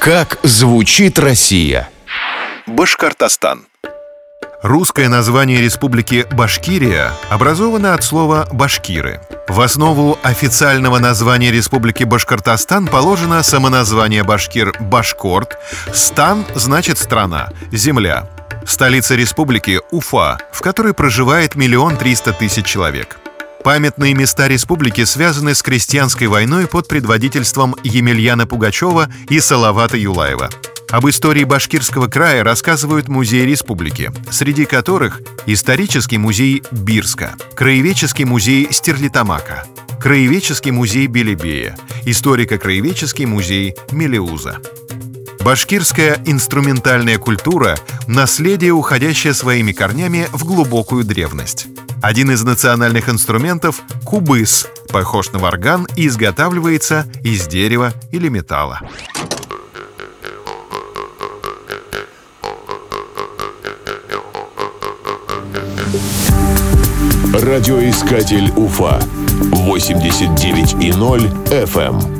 Как звучит Россия? Башкортостан. Русское название республики Башкирия образовано от слова «башкиры». В основу официального названия республики Башкортостан положено самоназвание башкир «башкорт». «Стан» значит «страна», «земля». Столица республики – Уфа, в которой проживает миллион триста тысяч человек. Памятные места республики связаны с крестьянской войной под предводительством Емельяна Пугачева и Салавата Юлаева. Об истории Башкирского края рассказывают музеи республики, среди которых исторический музей Бирска, краеведческий музей Стерлитамака, краеведческий музей Белебея, историко-краеведческий музей Мелеуза. Башкирская инструментальная культура – наследие, уходящее своими корнями в глубокую древность. Один из национальных инструментов – кубыс, похож на варган и изготавливается из дерева или металла. Радиоискатель Уфа. 89.0 FM